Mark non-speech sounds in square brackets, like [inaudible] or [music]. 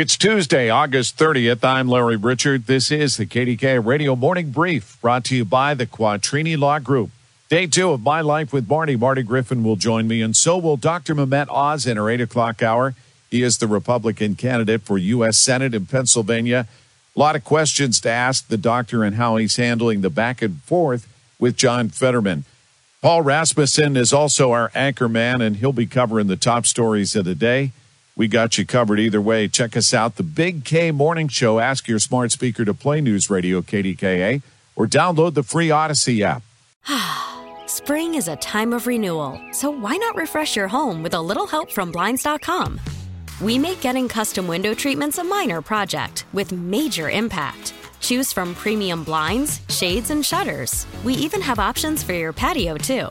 It's Tuesday, August 30th. I'm Larry Richert. This is the KDKA Radio Morning Brief brought to you by the Quattrini Law Group. Day two of My Life with Marty. Marty Griffin will join me, and so will Dr. Mehmet Oz in our 8 o'clock hour. He is the Republican candidate for U.S. Senate in Pennsylvania. A lot of questions to ask the doctor and how he's handling the back and forth with John Fetterman. Paul Rasmussen is also our anchor man, and he'll be covering the top stories of the day. We got you covered either way. Check us out, the Big K Morning Show. Ask your smart speaker to play News Radio KDKA or download the free Audacy app. [sighs] Spring is a time of renewal, so why not refresh your home with a little help from Blinds.com? We make getting custom window treatments a minor project with major impact. Choose from premium blinds, shades, and shutters. We even have options for your patio, too.